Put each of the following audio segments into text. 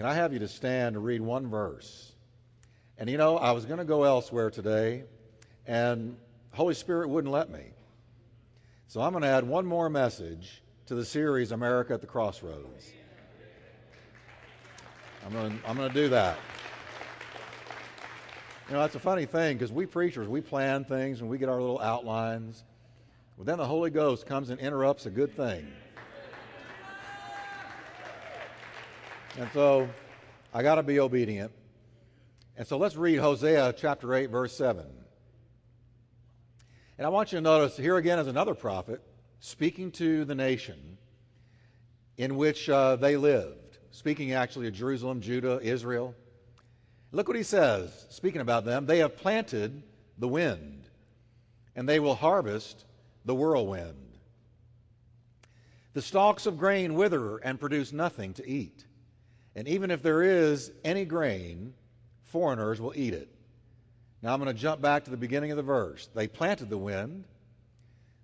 can I have you to stand and read one verse? And you know, I was going to go elsewhere today, and Holy Spirit wouldn't let me. So I'm going to add one more message to the series America at the Crossroads. I'm going to, I'm going to do that. You know, that's a funny thing because we preachers, we plan things and we get our little outlines. But then the Holy Ghost comes and interrupts a good thing. And so I got to be obedient. And so let's read Hosea chapter 8, verse 7. And I want you to notice here again is another prophet speaking to the nation in which uh, they lived, speaking actually of Jerusalem, Judah, Israel. Look what he says, speaking about them. They have planted the wind, and they will harvest the whirlwind. The stalks of grain wither and produce nothing to eat. And even if there is any grain, foreigners will eat it. Now I'm going to jump back to the beginning of the verse. They planted the wind,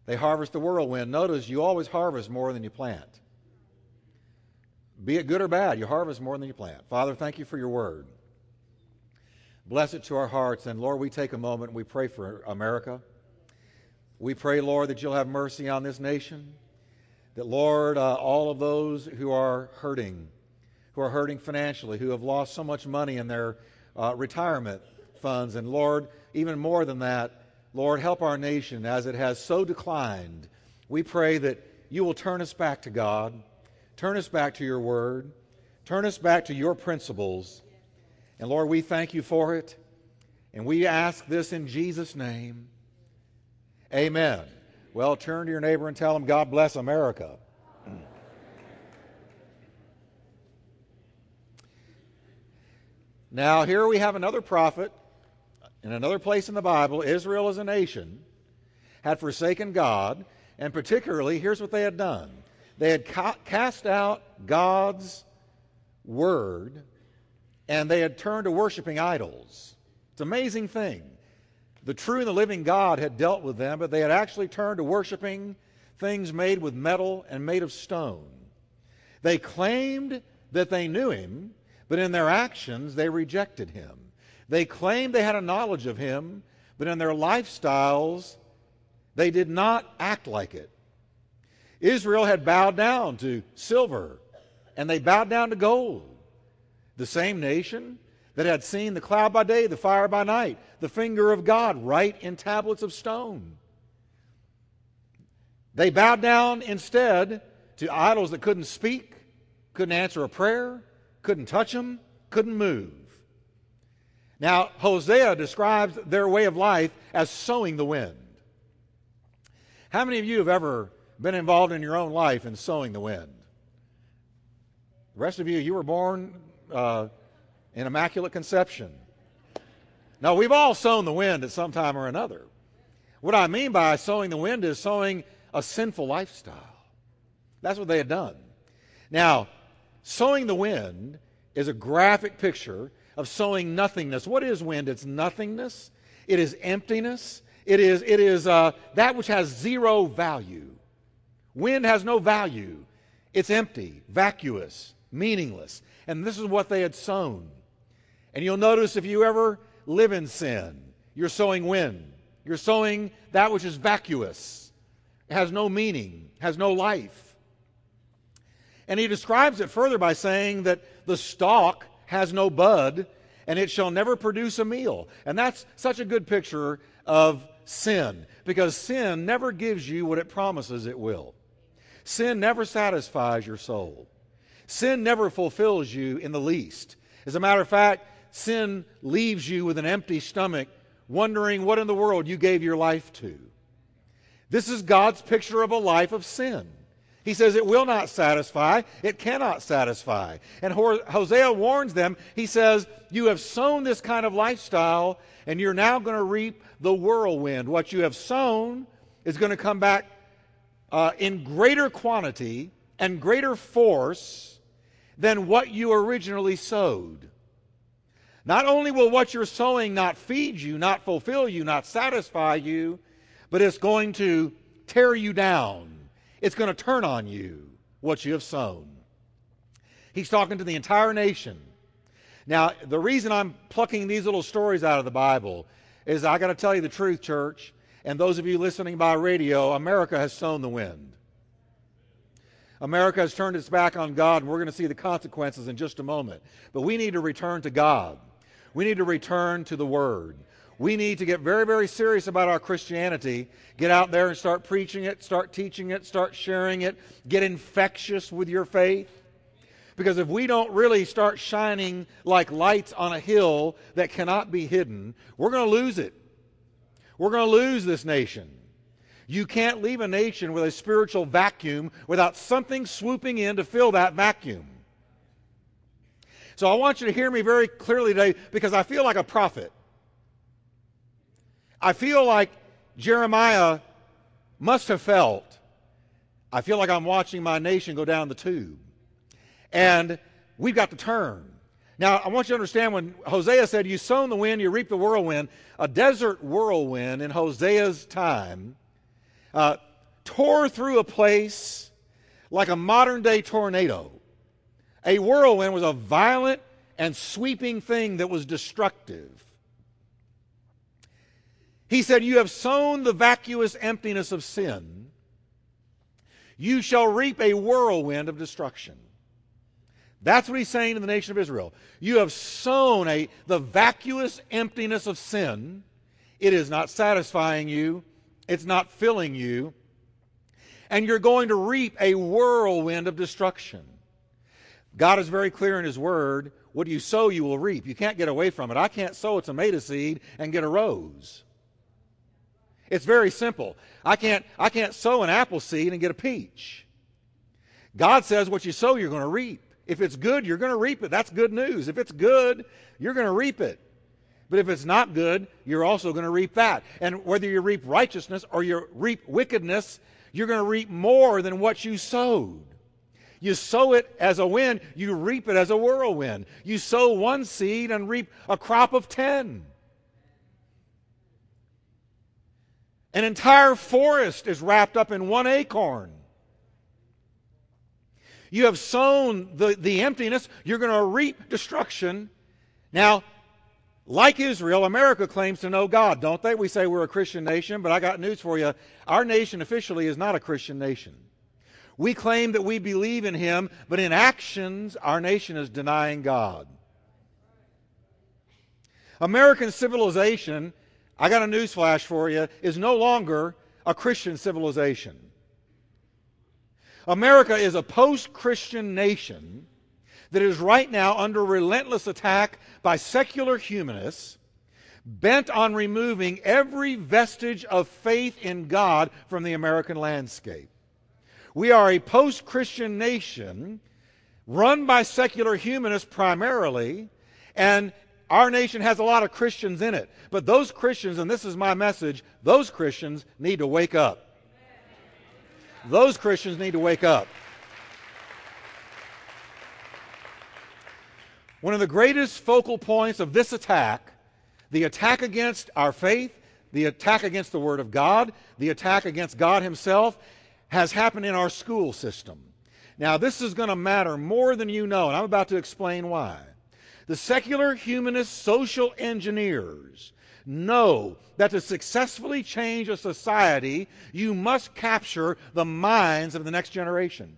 they harvest the whirlwind. Notice you always harvest more than you plant. Be it good or bad, you harvest more than you plant. Father, thank you for your word. Bless it to our hearts. And Lord, we take a moment and we pray for America. We pray, Lord, that you'll have mercy on this nation. That, Lord, uh, all of those who are hurting, who are hurting financially, who have lost so much money in their uh, retirement funds, and Lord, even more than that, Lord, help our nation as it has so declined. We pray that you will turn us back to God, turn us back to your word, turn us back to your principles. And Lord, we thank you for it. And we ask this in Jesus' name. Amen. Well, turn to your neighbor and tell him, God bless America. Now, here we have another prophet in another place in the Bible. Israel as a nation had forsaken God, and particularly, here's what they had done they had ca- cast out God's word and they had turned to worshiping idols. It's an amazing thing. The true and the living God had dealt with them, but they had actually turned to worshiping things made with metal and made of stone. They claimed that they knew him, but in their actions they rejected him. They claimed they had a knowledge of him, but in their lifestyles they did not act like it. Israel had bowed down to silver, and they bowed down to gold. The same nation that had seen the cloud by day, the fire by night, the finger of God write in tablets of stone. They bowed down instead to idols that couldn't speak, couldn't answer a prayer, couldn't touch them, couldn't move. Now, Hosea describes their way of life as sowing the wind. How many of you have ever been involved in your own life in sowing the wind? The rest of you, you were born uh, in immaculate conception. Now, we've all sown the wind at some time or another. What I mean by sowing the wind is sowing a sinful lifestyle. That's what they had done. Now, sowing the wind is a graphic picture of sowing nothingness. What is wind? It's nothingness, it is emptiness, it is, it is uh, that which has zero value. Wind has no value, it's empty, vacuous, meaningless. And this is what they had sown. And you'll notice if you ever live in sin, you're sowing wind. You're sowing that which is vacuous, it has no meaning, has no life. And he describes it further by saying that the stalk has no bud and it shall never produce a meal. And that's such a good picture of sin because sin never gives you what it promises it will. Sin never satisfies your soul. Sin never fulfills you in the least. As a matter of fact, sin leaves you with an empty stomach, wondering what in the world you gave your life to. This is God's picture of a life of sin. He says it will not satisfy, it cannot satisfy. And Hosea warns them, he says, You have sown this kind of lifestyle, and you're now going to reap the whirlwind. What you have sown is going to come back uh, in greater quantity and greater force than what you originally sowed. Not only will what you're sowing not feed you, not fulfill you, not satisfy you, but it's going to tear you down. It's going to turn on you what you have sown. He's talking to the entire nation. Now, the reason I'm plucking these little stories out of the Bible is I got to tell you the truth, church, and those of you listening by radio, America has sown the wind. America has turned its back on God, and we're going to see the consequences in just a moment. But we need to return to God. We need to return to the Word. We need to get very, very serious about our Christianity. Get out there and start preaching it, start teaching it, start sharing it. Get infectious with your faith. Because if we don't really start shining like lights on a hill that cannot be hidden, we're going to lose it. We're going to lose this nation. You can't leave a nation with a spiritual vacuum without something swooping in to fill that vacuum. So I want you to hear me very clearly today because I feel like a prophet. I feel like Jeremiah must have felt. I feel like I'm watching my nation go down the tube. And we've got to turn. Now, I want you to understand when Hosea said, You sown the wind, you reap the whirlwind, a desert whirlwind in Hosea's time uh, tore through a place like a modern day tornado. A whirlwind was a violent and sweeping thing that was destructive. He said, You have sown the vacuous emptiness of sin. You shall reap a whirlwind of destruction. That's what he's saying to the nation of Israel. You have sown a, the vacuous emptiness of sin. It is not satisfying you, it's not filling you. And you're going to reap a whirlwind of destruction. God is very clear in His Word. What you sow, you will reap. You can't get away from it. I can't sow a tomato seed and get a rose. It's very simple. I can't, I can't sow an apple seed and get a peach. God says what you sow, you're going to reap. If it's good, you're going to reap it. That's good news. If it's good, you're going to reap it. But if it's not good, you're also going to reap that. And whether you reap righteousness or you reap wickedness, you're going to reap more than what you sowed. You sow it as a wind, you reap it as a whirlwind. You sow one seed and reap a crop of ten. An entire forest is wrapped up in one acorn. You have sown the, the emptiness, you're going to reap destruction. Now, like Israel, America claims to know God, don't they? We say we're a Christian nation, but I got news for you. Our nation officially is not a Christian nation. We claim that we believe in Him, but in actions, our nation is denying God. American civilization, I got a news flash for you, is no longer a Christian civilization. America is a post Christian nation that is right now under relentless attack by secular humanists bent on removing every vestige of faith in God from the American landscape. We are a post Christian nation run by secular humanists primarily, and our nation has a lot of Christians in it. But those Christians, and this is my message, those Christians need to wake up. Those Christians need to wake up. One of the greatest focal points of this attack, the attack against our faith, the attack against the Word of God, the attack against God Himself, has happened in our school system. Now, this is going to matter more than you know, and I'm about to explain why. The secular humanist social engineers know that to successfully change a society, you must capture the minds of the next generation.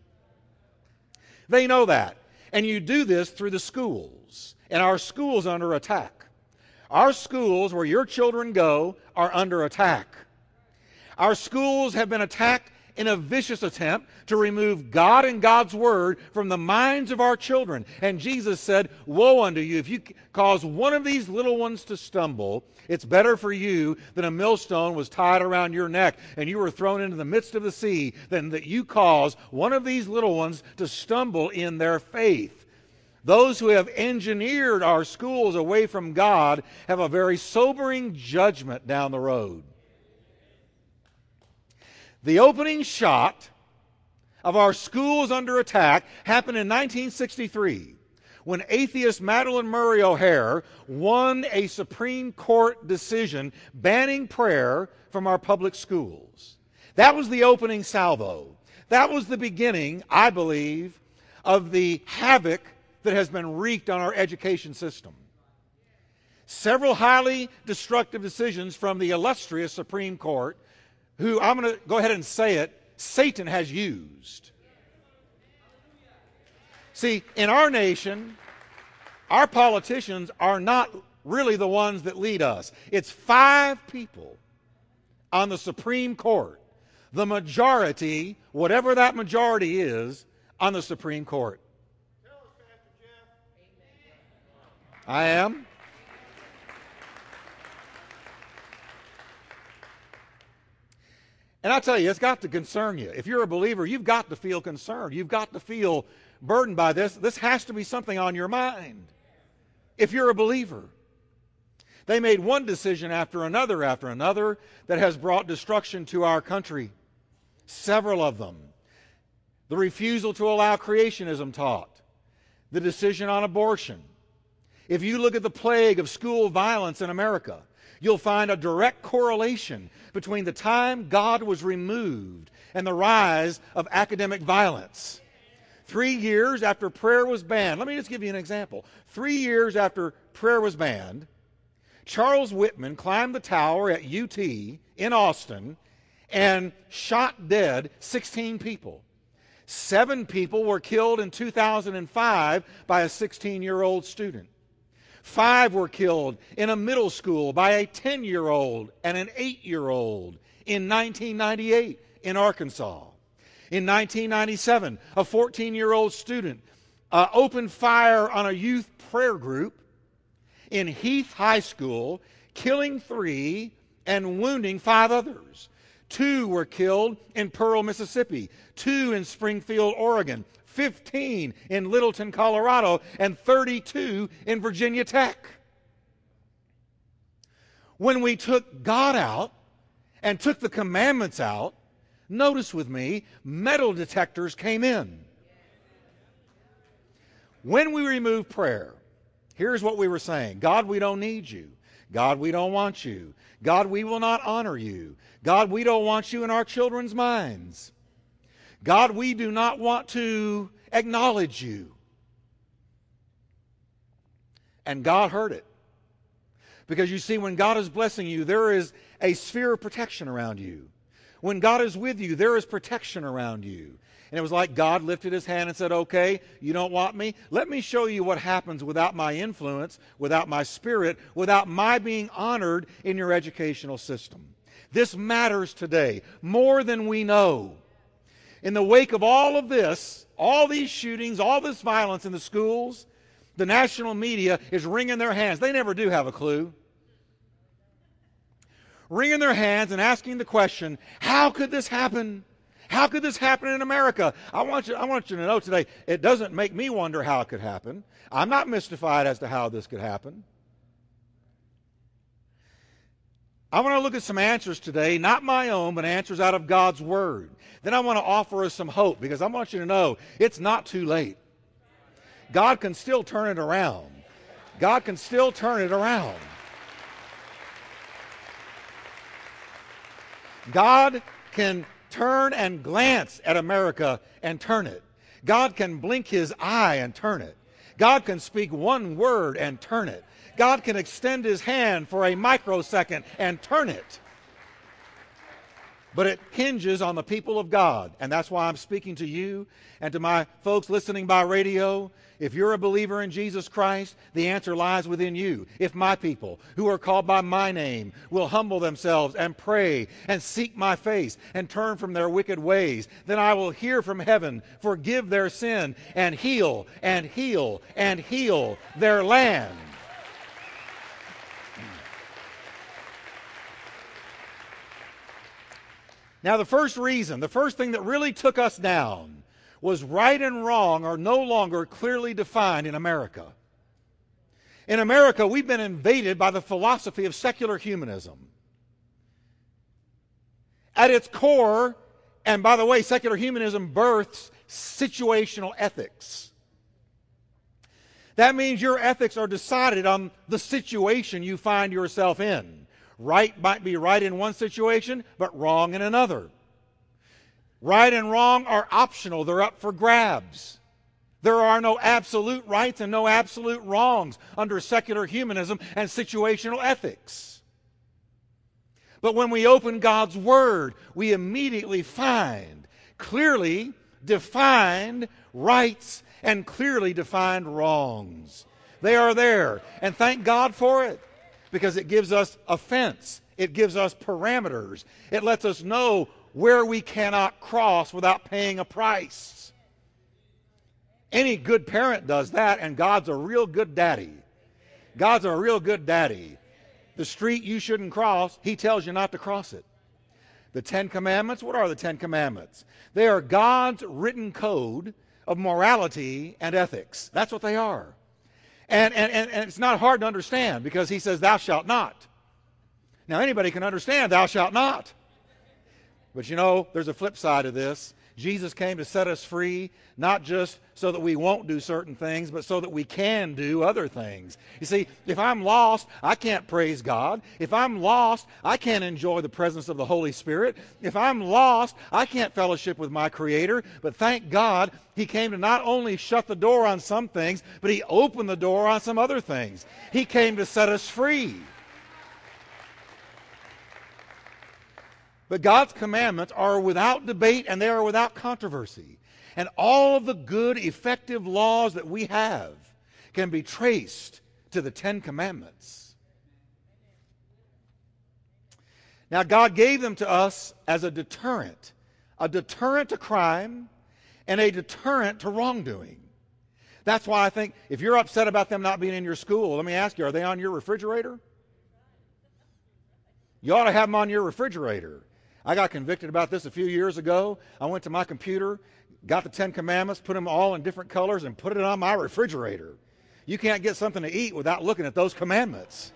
They know that. And you do this through the schools. And our schools are under attack. Our schools, where your children go, are under attack. Our schools have been attacked in a vicious attempt to remove God and God's Word from the minds of our children. And Jesus said, Woe unto you if you cause one of these little ones to stumble. It's better for you than a millstone was tied around your neck and you were thrown into the midst of the sea than that you cause one of these little ones to stumble in their faith. Those who have engineered our schools away from God have a very sobering judgment down the road. The opening shot of our schools under attack happened in 1963 when atheist Madalyn Murray O'Hair won a Supreme Court decision banning prayer from our public schools. That was the opening salvo. That was the beginning, I believe, of the havoc that has been wreaked on our education system. Several highly destructive decisions from the illustrious Supreme Court, who I'm going to go ahead and say it, Satan has used. See, in our nation, our politicians are not really the ones that lead us. It's five people on the Supreme Court, the majority, whatever that majority is, on the Supreme Court. I am. And I tell you, it's got to concern you. If you're a believer, you've got to feel concerned. You've got to feel burdened by this. This has to be something on your mind. If you're a believer, they made one decision after another after another that has brought destruction to our country. Several of them. The refusal to allow creationism taught, the decision on abortion. If you look at the plague of school violence in America, you'll find a direct correlation between the time God was removed and the rise of academic violence. Three years after prayer was banned, let me just give you an example. Three years after prayer was banned, Charles Whitman climbed the tower at UT in Austin and shot dead 16 people. Seven people were killed in 2005 by a 16 year old student. Five were killed in a middle school by a 10 year old and an 8 year old in 1998 in Arkansas. In 1997, a 14 year old student uh, opened fire on a youth prayer group in Heath High School, killing three and wounding five others. Two were killed in Pearl, Mississippi, two in Springfield, Oregon, 15 in Littleton, Colorado, and 32 in Virginia Tech. When we took God out and took the commandments out, Notice with me, metal detectors came in. When we remove prayer, here's what we were saying God, we don't need you. God, we don't want you. God, we will not honor you. God, we don't want you in our children's minds. God, we do not want to acknowledge you. And God heard it. Because you see, when God is blessing you, there is a sphere of protection around you. When God is with you, there is protection around you. And it was like God lifted his hand and said, Okay, you don't want me? Let me show you what happens without my influence, without my spirit, without my being honored in your educational system. This matters today more than we know. In the wake of all of this, all these shootings, all this violence in the schools, the national media is wringing their hands. They never do have a clue wringing their hands and asking the question, how could this happen? How could this happen in America? I want you, I want you to know today, it doesn't make me wonder how it could happen. I'm not mystified as to how this could happen. I want to look at some answers today, not my own, but answers out of God's Word. Then I want to offer us some hope because I want you to know it's not too late. God can still turn it around. God can still turn it around. God can turn and glance at America and turn it. God can blink his eye and turn it. God can speak one word and turn it. God can extend his hand for a microsecond and turn it. But it hinges on the people of God. And that's why I'm speaking to you and to my folks listening by radio. If you're a believer in Jesus Christ, the answer lies within you. If my people, who are called by my name, will humble themselves and pray and seek my face and turn from their wicked ways, then I will hear from heaven, forgive their sin, and heal and heal and heal their land. Now, the first reason, the first thing that really took us down was right and wrong are no longer clearly defined in America. In America, we've been invaded by the philosophy of secular humanism. At its core, and by the way, secular humanism births situational ethics. That means your ethics are decided on the situation you find yourself in. Right might be right in one situation, but wrong in another. Right and wrong are optional, they're up for grabs. There are no absolute rights and no absolute wrongs under secular humanism and situational ethics. But when we open God's Word, we immediately find clearly defined rights and clearly defined wrongs. They are there. And thank God for it because it gives us a fence, it gives us parameters, it lets us know where we cannot cross without paying a price. Any good parent does that, and God's a real good daddy. God's a real good daddy. The street you shouldn't cross, He tells you not to cross it. The Ten Commandments, what are the Ten Commandments? They are God's written code of morality and ethics. That's what they are. And, and, and, and it's not hard to understand because He says, Thou shalt not. Now, anybody can understand, Thou shalt not. But you know, there's a flip side of this. Jesus came to set us free, not just so that we won't do certain things, but so that we can do other things. You see, if I'm lost, I can't praise God. If I'm lost, I can't enjoy the presence of the Holy Spirit. If I'm lost, I can't fellowship with my Creator. But thank God, He came to not only shut the door on some things, but He opened the door on some other things. He came to set us free. But God's commandments are without debate and they are without controversy. And all of the good, effective laws that we have can be traced to the Ten Commandments. Now, God gave them to us as a deterrent a deterrent to crime and a deterrent to wrongdoing. That's why I think if you're upset about them not being in your school, let me ask you, are they on your refrigerator? You ought to have them on your refrigerator. I got convicted about this a few years ago. I went to my computer, got the Ten Commandments, put them all in different colors, and put it on my refrigerator. You can't get something to eat without looking at those commandments.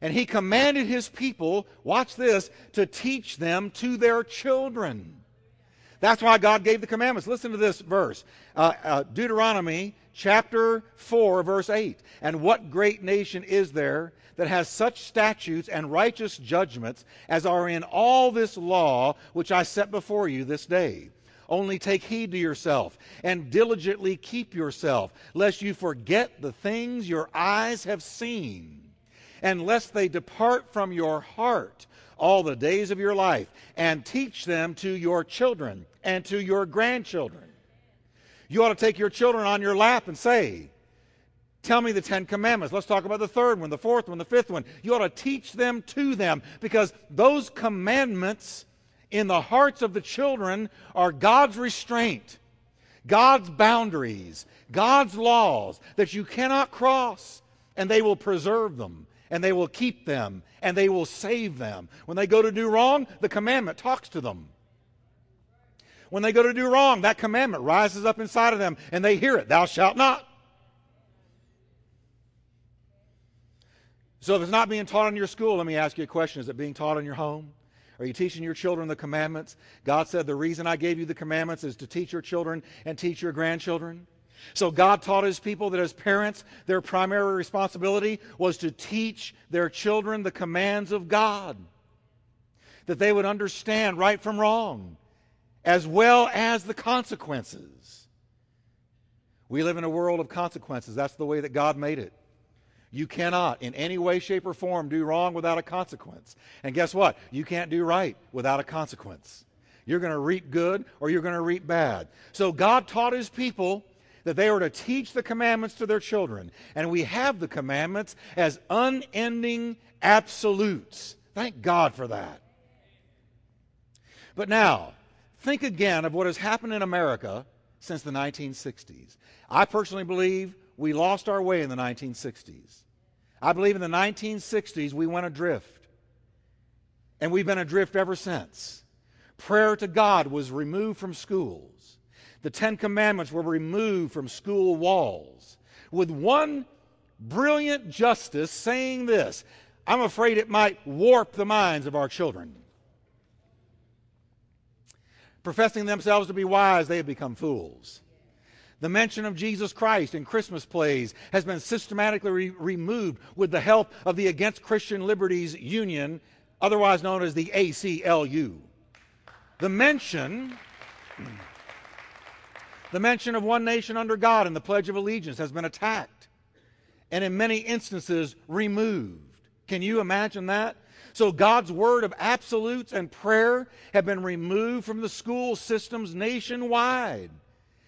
And he commanded his people, watch this, to teach them to their children. That's why God gave the commandments. Listen to this verse uh, uh, Deuteronomy chapter 4, verse 8. And what great nation is there that has such statutes and righteous judgments as are in all this law which I set before you this day? Only take heed to yourself and diligently keep yourself, lest you forget the things your eyes have seen, and lest they depart from your heart all the days of your life, and teach them to your children and to your grandchildren. You ought to take your children on your lap and say, Tell me the Ten Commandments. Let's talk about the third one, the fourth one, the fifth one. You ought to teach them to them because those commandments in the hearts of the children are God's restraint, God's boundaries, God's laws that you cannot cross, and they will preserve them, and they will keep them, and they will save them. When they go to do wrong, the commandment talks to them. When they go to do wrong, that commandment rises up inside of them, and they hear it Thou shalt not. So if it's not being taught in your school, let me ask you a question. Is it being taught in your home? Are you teaching your children the commandments? God said the reason I gave you the commandments is to teach your children and teach your grandchildren. So God taught his people that as parents, their primary responsibility was to teach their children the commands of God, that they would understand right from wrong, as well as the consequences. We live in a world of consequences. That's the way that God made it. You cannot, in any way, shape, or form, do wrong without a consequence. And guess what? You can't do right without a consequence. You're going to reap good or you're going to reap bad. So God taught his people that they were to teach the commandments to their children. And we have the commandments as unending absolutes. Thank God for that. But now, think again of what has happened in America since the 1960s. I personally believe we lost our way in the 1960s. I believe in the 1960s we went adrift. And we've been adrift ever since. Prayer to God was removed from schools. The Ten Commandments were removed from school walls. With one brilliant justice saying this I'm afraid it might warp the minds of our children. Professing themselves to be wise, they have become fools. The mention of Jesus Christ in Christmas plays has been systematically re- removed with the help of the Against Christian Liberties Union, otherwise known as the ACLU. the mention the mention of one nation under God in the Pledge of Allegiance has been attacked and in many instances removed. Can you imagine that? So God's word of absolutes and prayer have been removed from the school systems nationwide.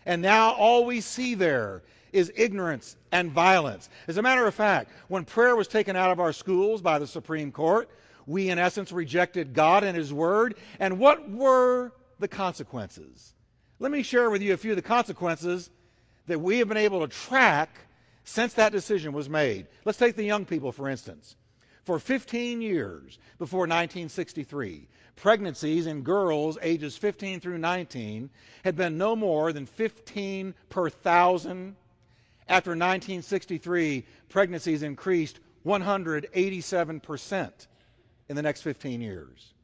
And now all we see there is ignorance and violence. As a matter of fact, when prayer was taken out of our schools by the Supreme Court, we in essence rejected God and His Word. And what were the consequences? Let me share with you a few of the consequences that we have been able to track since that decision was made. Let's take the young people, for instance. For 15 years before 1963, pregnancies in girls ages 15 through 19 had been no more than 15 per thousand. After 1963, pregnancies increased 187% in the next 15 years.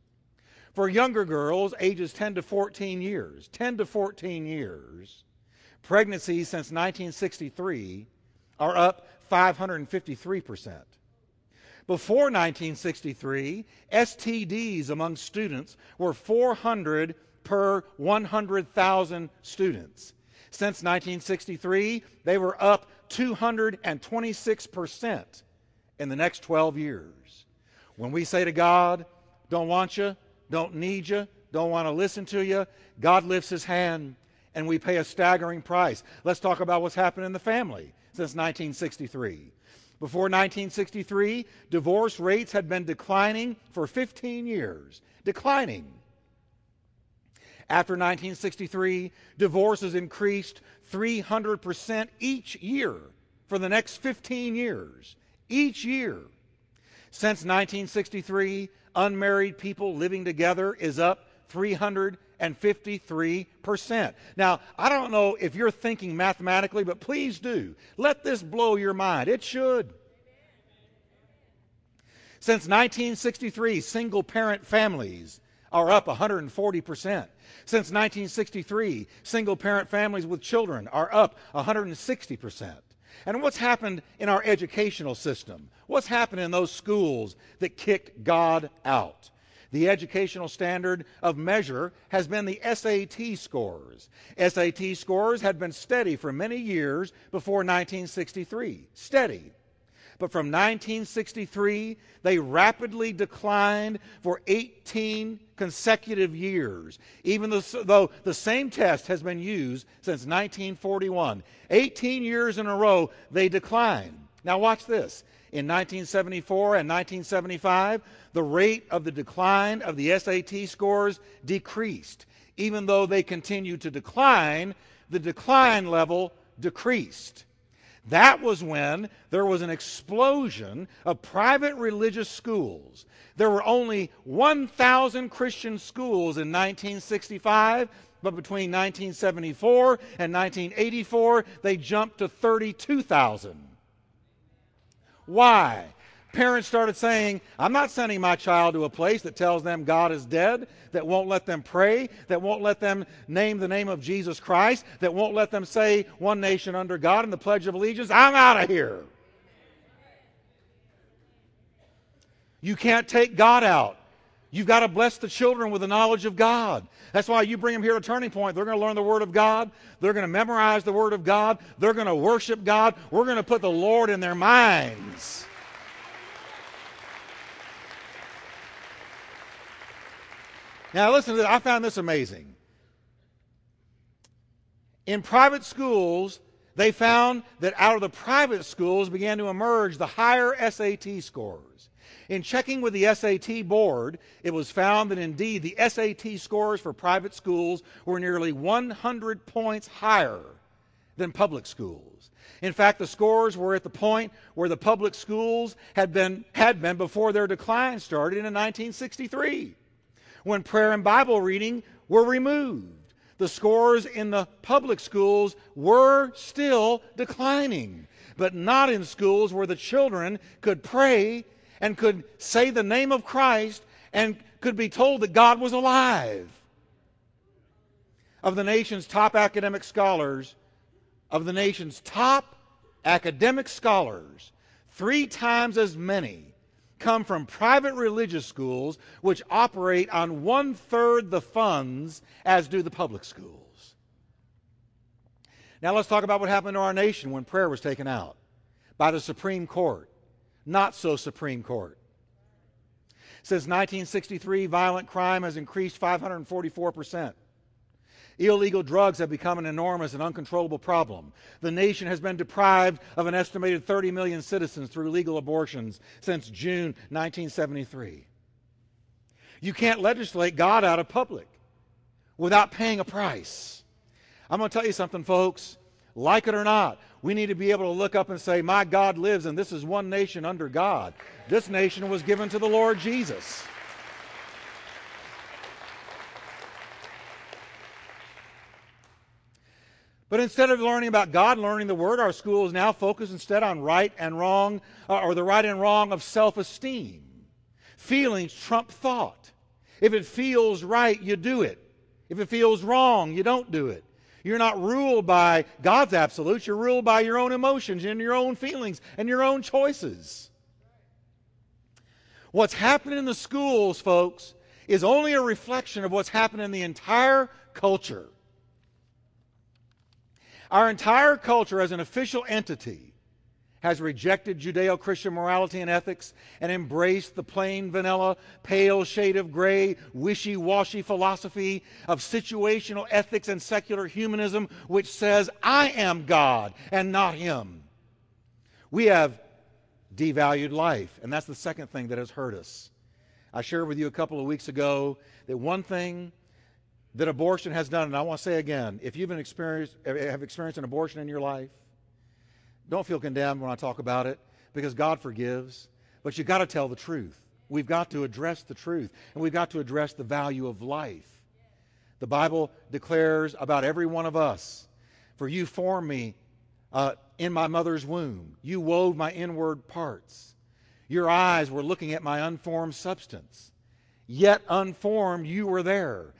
For younger girls, ages 10 to 14 years, 10 to 14 years, pregnancies since 1963 are up 553%. Before 1963, STDs among students were 400 per 100,000 students. Since 1963, they were up 226% in the next 12 years. When we say to God, don't want you, don't need you, don't want to listen to you. God lifts his hand and we pay a staggering price. Let's talk about what's happened in the family since 1963. Before 1963, divorce rates had been declining for 15 years. Declining. After 1963, divorces increased 300% each year for the next 15 years. Each year. Since 1963, unmarried people living together is up 353%. Now, I don't know if you're thinking mathematically, but please do. Let this blow your mind. It should. Since 1963, single parent families are up 140%. Since 1963, single parent families with children are up 160%. And what's happened in our educational system? What's happened in those schools that kicked God out? The educational standard of measure has been the SAT scores. SAT scores had been steady for many years before 1963. Steady. But from 1963, they rapidly declined for 18 consecutive years, even though the same test has been used since 1941. 18 years in a row, they declined. Now, watch this. In 1974 and 1975, the rate of the decline of the SAT scores decreased. Even though they continued to decline, the decline level decreased. That was when there was an explosion of private religious schools. There were only 1,000 Christian schools in 1965, but between 1974 and 1984, they jumped to 32,000. Why? parents started saying, I'm not sending my child to a place that tells them God is dead, that won't let them pray, that won't let them name the name of Jesus Christ, that won't let them say one nation under God in the Pledge of Allegiance. I'm out of here. You can't take God out. You've got to bless the children with the knowledge of God. That's why you bring them here to Turning Point. They're going to learn the Word of God. They're going to memorize the Word of God. They're going to worship God. We're going to put the Lord in their minds. Now, listen to this. I found this amazing. In private schools, they found that out of the private schools began to emerge the higher SAT scores. In checking with the SAT board, it was found that indeed the SAT scores for private schools were nearly 100 points higher than public schools. In fact, the scores were at the point where the public schools had been, had been before their decline started in 1963 when prayer and Bible reading were removed. The scores in the public schools were still declining, but not in schools where the children could pray and could say the name of Christ and could be told that God was alive. Of the nation's top academic scholars, of the nation's top academic scholars, three times as many come from private religious schools, which operate on one third the funds as do the public schools. Now let's talk about what happened to our nation when prayer was taken out by the Supreme Court. Not so Supreme Court. Since 1963, violent crime has increased 544 percent. Illegal drugs have become an enormous and uncontrollable problem. The nation has been deprived of an estimated 30 million citizens through legal abortions since June 1973. You can't legislate God out of public without paying a price. I'm going to tell you something, folks. Like it or not, we need to be able to look up and say, My God lives, and this is one nation under God. This nation was given to the Lord Jesus. But instead of learning about God, learning the Word, our school is now focused instead on right and wrong, uh, or the right and wrong of self esteem. Feelings trump thought. If it feels right, you do it. If it feels wrong, you don't do it. You're not ruled by God's absolutes, you're ruled by your own emotions and your own feelings and your own choices. What's happening in the schools, folks, is only a reflection of what's happening in the entire culture. Our entire culture, as an official entity, has rejected Judeo Christian morality and ethics and embraced the plain, vanilla, pale shade of gray, wishy washy philosophy of situational ethics and secular humanism, which says, I am God and not Him. We have devalued life, and that's the second thing that has hurt us. I shared with you a couple of weeks ago that one thing that abortion has done, and I want to say again, if you've experienced, have experienced an abortion in your life, don't feel condemned when I talk about it because God forgives, but you've got to tell the truth. We've got to address the truth, and we've got to address the value of life. The Bible declares about every one of us For you formed me uh, in my mother's womb, you wove my inward parts. Your eyes were looking at my unformed substance. Yet unformed, you were there.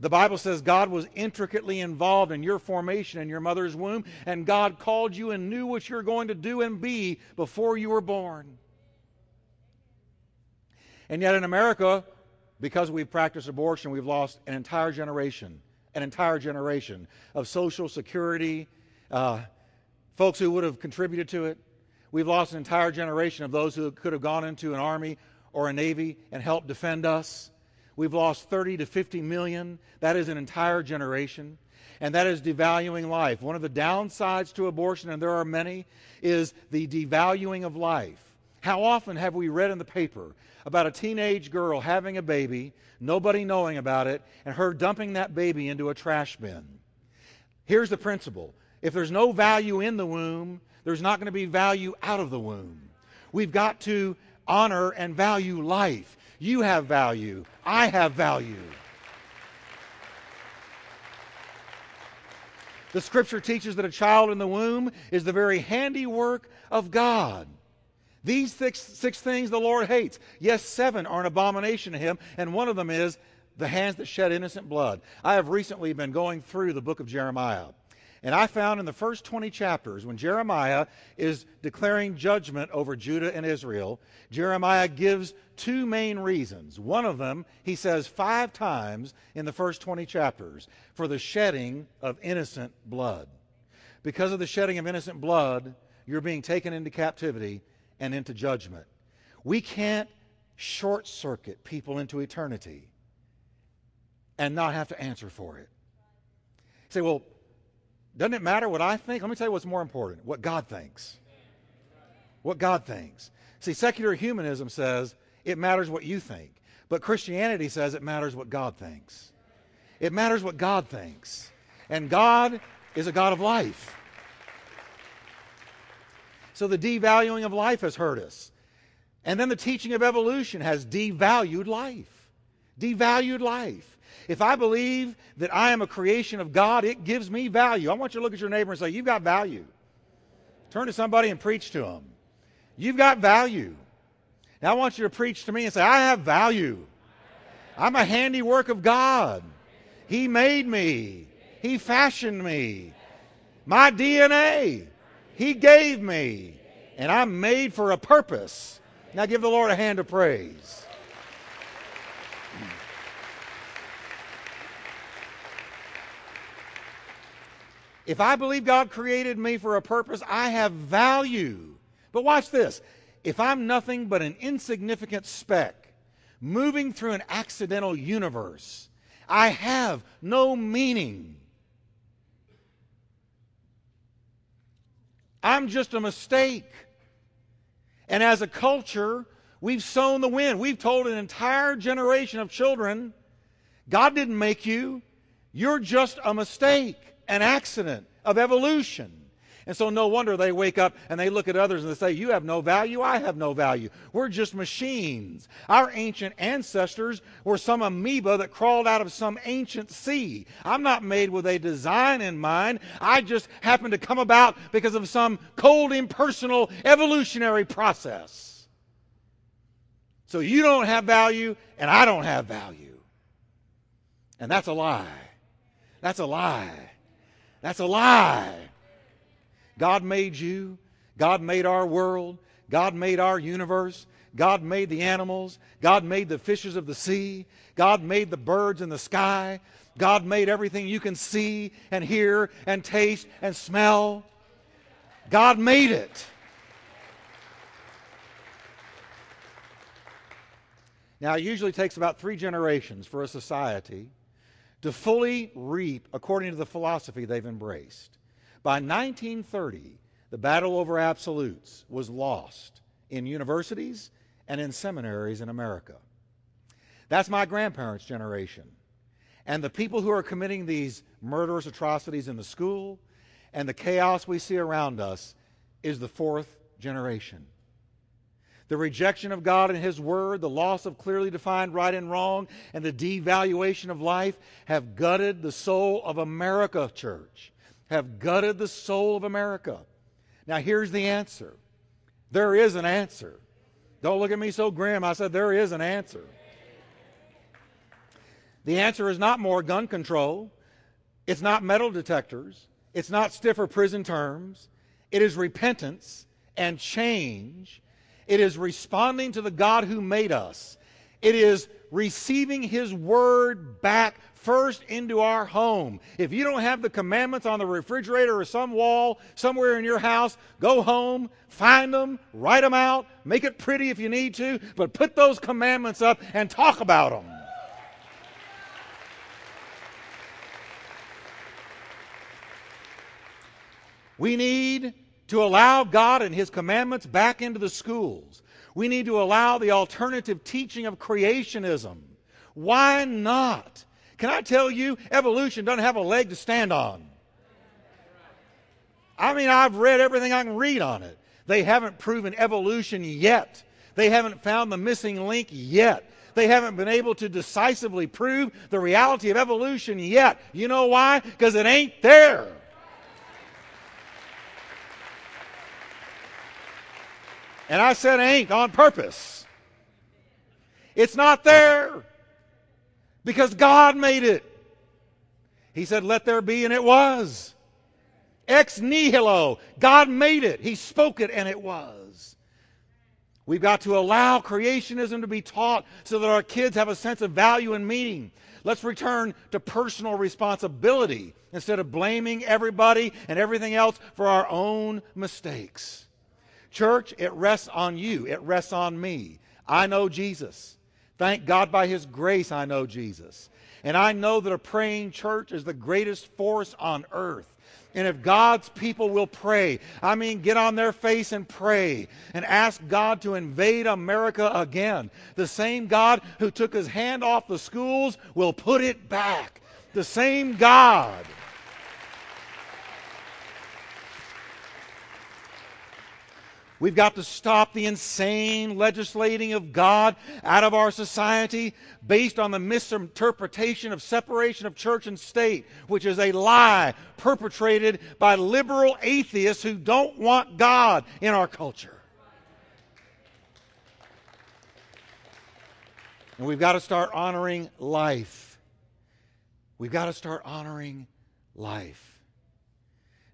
The Bible says God was intricately involved in your formation in your mother's womb, and God called you and knew what you're going to do and be before you were born. And yet in America, because we've practiced abortion, we've lost an entire generation, an entire generation of Social Security, uh, folks who would have contributed to it. We've lost an entire generation of those who could have gone into an army or a navy and helped defend us. We've lost 30 to 50 million. That is an entire generation. And that is devaluing life. One of the downsides to abortion, and there are many, is the devaluing of life. How often have we read in the paper about a teenage girl having a baby, nobody knowing about it, and her dumping that baby into a trash bin? Here's the principle if there's no value in the womb, there's not going to be value out of the womb. We've got to honor and value life. You have value. I have value. The scripture teaches that a child in the womb is the very handiwork of God. These six, six things the Lord hates. Yes, seven are an abomination to him, and one of them is the hands that shed innocent blood. I have recently been going through the book of Jeremiah. And I found in the first 20 chapters, when Jeremiah is declaring judgment over Judah and Israel, Jeremiah gives two main reasons. One of them, he says five times in the first 20 chapters, for the shedding of innocent blood. Because of the shedding of innocent blood, you're being taken into captivity and into judgment. We can't short circuit people into eternity and not have to answer for it. Say, well, doesn't it matter what I think? Let me tell you what's more important what God thinks. What God thinks. See, secular humanism says it matters what you think, but Christianity says it matters what God thinks. It matters what God thinks. And God is a God of life. So the devaluing of life has hurt us. And then the teaching of evolution has devalued life. Devalued life. If I believe that I am a creation of God, it gives me value. I want you to look at your neighbor and say, You've got value. Turn to somebody and preach to them. You've got value. Now I want you to preach to me and say, I have value. I'm a handiwork of God. He made me, He fashioned me. My DNA, He gave me. And I'm made for a purpose. Now give the Lord a hand of praise. If I believe God created me for a purpose, I have value. But watch this. If I'm nothing but an insignificant speck moving through an accidental universe, I have no meaning. I'm just a mistake. And as a culture, we've sown the wind. We've told an entire generation of children God didn't make you, you're just a mistake an accident of evolution. And so, no wonder they wake up and they look at others and they say, You have no value, I have no value. We're just machines. Our ancient ancestors were some amoeba that crawled out of some ancient sea. I'm not made with a design in mind. I just happen to come about because of some cold, impersonal, evolutionary process. So, you don't have value, and I don't have value. And that's a lie. That's a lie. That's a lie. God made you. God made our world. God made our universe. God made the animals. God made the fishes of the sea. God made the birds in the sky. God made everything you can see and hear and taste and smell. God made it. Now, it usually takes about three generations for a society to fully reap according to the philosophy they've embraced. By 1930, the battle over absolutes was lost in universities and in seminaries in America. That's my grandparents' generation. And the people who are committing these murderous atrocities in the school and the chaos we see around us is the fourth generation. The rejection of God and His Word, the loss of clearly defined right and wrong, and the devaluation of life have gutted the soul of America, church. Have gutted the soul of America. Now, here's the answer there is an answer. Don't look at me so grim. I said there is an answer. The answer is not more gun control, it's not metal detectors, it's not stiffer prison terms. It is repentance and change it is responding to the God who made us. It is receiving His Word back first into our home. If you don't have the commandments on the refrigerator or some wall somewhere in your house, go home, find them, write them out, make it pretty if you need to, but put those commandments up and talk about them. We need to allow God and His commandments back into the schools. We need to allow the alternative teaching of creationism. Why not? Can I tell you, evolution doesn't have a leg to stand on. I mean, I've read everything I can read on it. They haven't proven evolution yet. They haven't found the missing link yet. They haven't been able to decisively prove the reality of evolution yet. You know why? Because it ain't there. And I said ain't on purpose. It's not there because God made it. He said, Let there be, and it was. Ex nihilo. God made it. He spoke it, and it was. We've got to allow creationism to be taught so that our kids have a sense of value and meaning. Let's return to personal responsibility instead of blaming everybody and everything else for our own mistakes. Church, it rests on you, it rests on me. I know Jesus. Thank God by His grace, I know Jesus. And I know that a praying church is the greatest force on earth. And if God's people will pray, I mean, get on their face and pray and ask God to invade America again. The same God who took his hand off the schools will put it back. The same God. We've got to stop the insane legislating of God out of our society based on the misinterpretation of separation of church and state, which is a lie perpetrated by liberal atheists who don't want God in our culture. And we've got to start honoring life. We've got to start honoring life.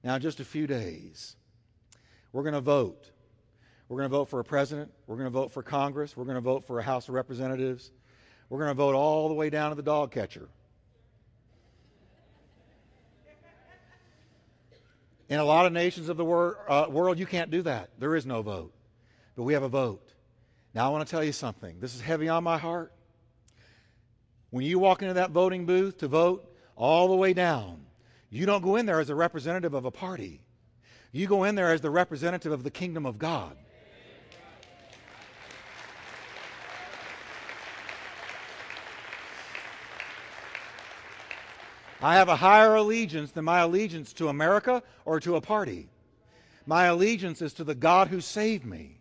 Now, in just a few days, we're going to vote We're going to vote for a president. We're going to vote for Congress. We're going to vote for a House of Representatives. We're going to vote all the way down to the dog catcher. In a lot of nations of the wor- uh, world, you can't do that. There is no vote. But we have a vote. Now, I want to tell you something. This is heavy on my heart. When you walk into that voting booth to vote all the way down, you don't go in there as a representative of a party. You go in there as the representative of the kingdom of God. I have a higher allegiance than my allegiance to America or to a party. My allegiance is to the God who saved me.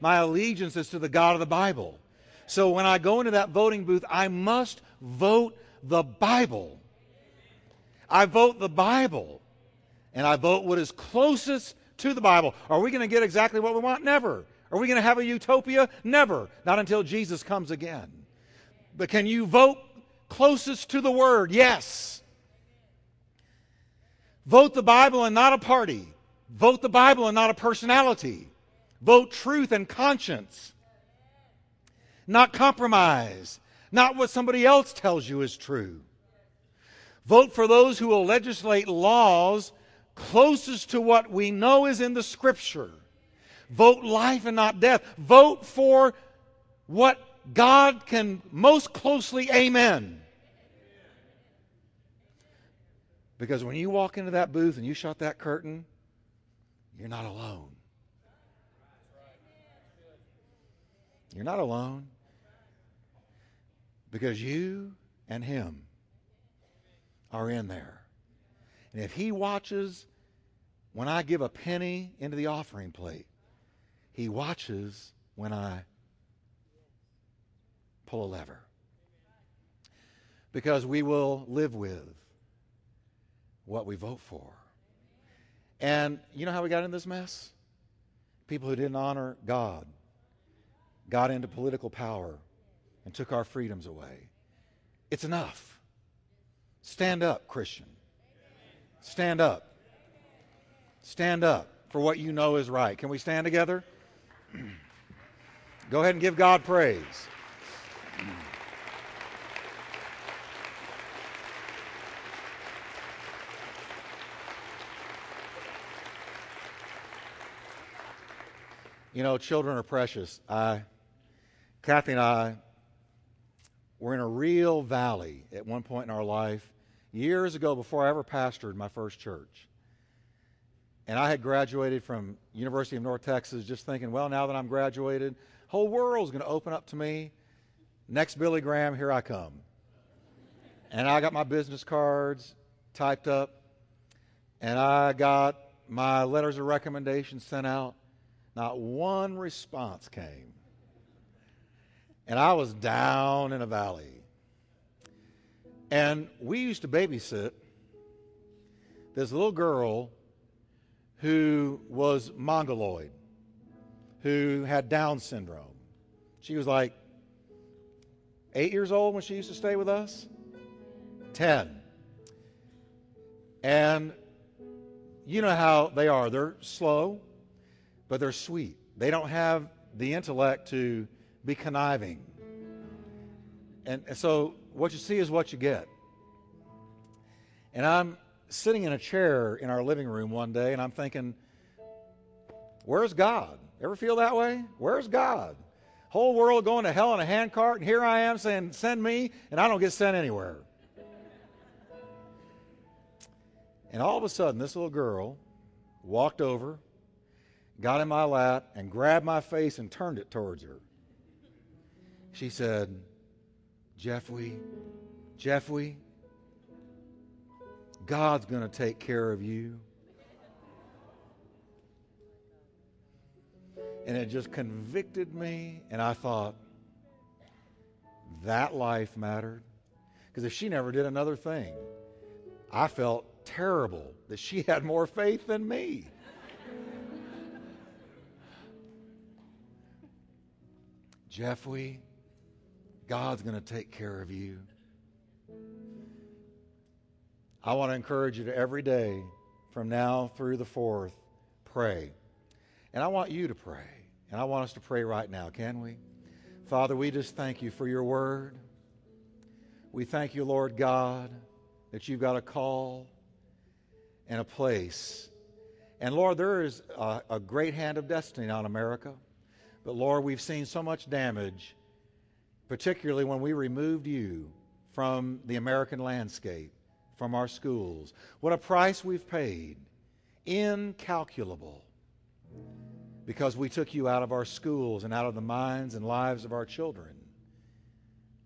My allegiance is to the God of the Bible. So when I go into that voting booth, I must vote the Bible. I vote the Bible. And I vote what is closest to the Bible. Are we going to get exactly what we want? Never. Are we going to have a utopia? Never. Not until Jesus comes again. But can you vote closest to the Word? Yes. Vote the Bible and not a party. Vote the Bible and not a personality. Vote truth and conscience, not compromise, not what somebody else tells you is true. Vote for those who will legislate laws closest to what we know is in the Scripture. Vote life and not death. Vote for what God can most closely amen. Because when you walk into that booth and you shut that curtain, you're not alone. You're not alone. Because you and Him are in there. And if He watches when I give a penny into the offering plate, He watches when I pull a lever. Because we will live with what we vote for. And you know how we got in this mess? People who didn't honor God got into political power and took our freedoms away. It's enough. Stand up, Christian. Stand up. Stand up for what you know is right. Can we stand together? Go ahead and give God praise. You know, children are precious. I, Kathy and I were in a real valley at one point in our life, years ago before I ever pastored my first church. And I had graduated from University of North Texas just thinking, well, now that I'm graduated, whole world's going to open up to me. Next Billy Graham, here I come. And I got my business cards typed up, and I got my letters of recommendation sent out. Not one response came. And I was down in a valley. And we used to babysit this little girl who was mongoloid, who had Down syndrome. She was like eight years old when she used to stay with us, 10. And you know how they are. They're slow, but they're sweet. They don't have the intellect to be conniving. And, so what you see is what you get. And I'm sitting in a chair in our living room one day and I'm thinking, where's God? Ever feel that way? Where's God? Whole world going to hell in a handcart, and here I am saying, send me, and I don't get sent anywhere. And all of a sudden, this little girl walked over, got in my lap, and grabbed my face and turned it towards her. She said, Jeffrey, Jeffrey, God's going to take care of you. And it just convicted me, and I thought, that life mattered. Because if she never did another thing, I felt terrible that she had more faith than me. Jeffrey, God's going to take care of you. I want to encourage you to every day from now through the fourth, pray. And I want you to pray. And I want us to pray right now, can we? Father, we just thank you for your word. We thank you, Lord God, that you've got a call and a place. And Lord, there is a, a great hand of destiny on America. But Lord, we've seen so much damage, particularly when we removed you from the American landscape, from our schools. What a price we've paid. Incalculable. Because we took you out of our schools and out of the minds and lives of our children.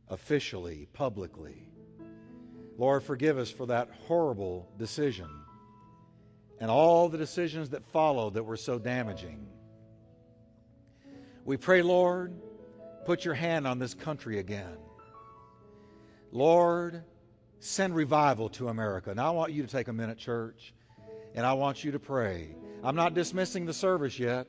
Officially, publicly. Lord, forgive us for that horrible decision and all the decisions that followed that were so damaging. We pray, Lord, put your hand on this country again. Lord, send revival to America. Now, I want you to take a minute, church, and I want you to pray. I'm not dismissing the service yet,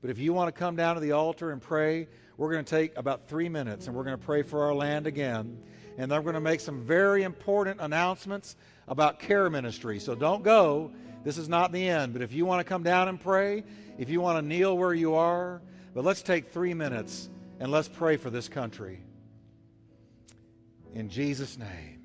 but if you want to come down to the altar and pray, we're going to take about three minutes and we're going to pray for our land again. And then we're going to make some very important announcements about care ministry. So don't go. This is not the end. But if you want to come down and pray, if you want to kneel where you are, but let's take three minutes and let's pray for this country. In Jesus' name.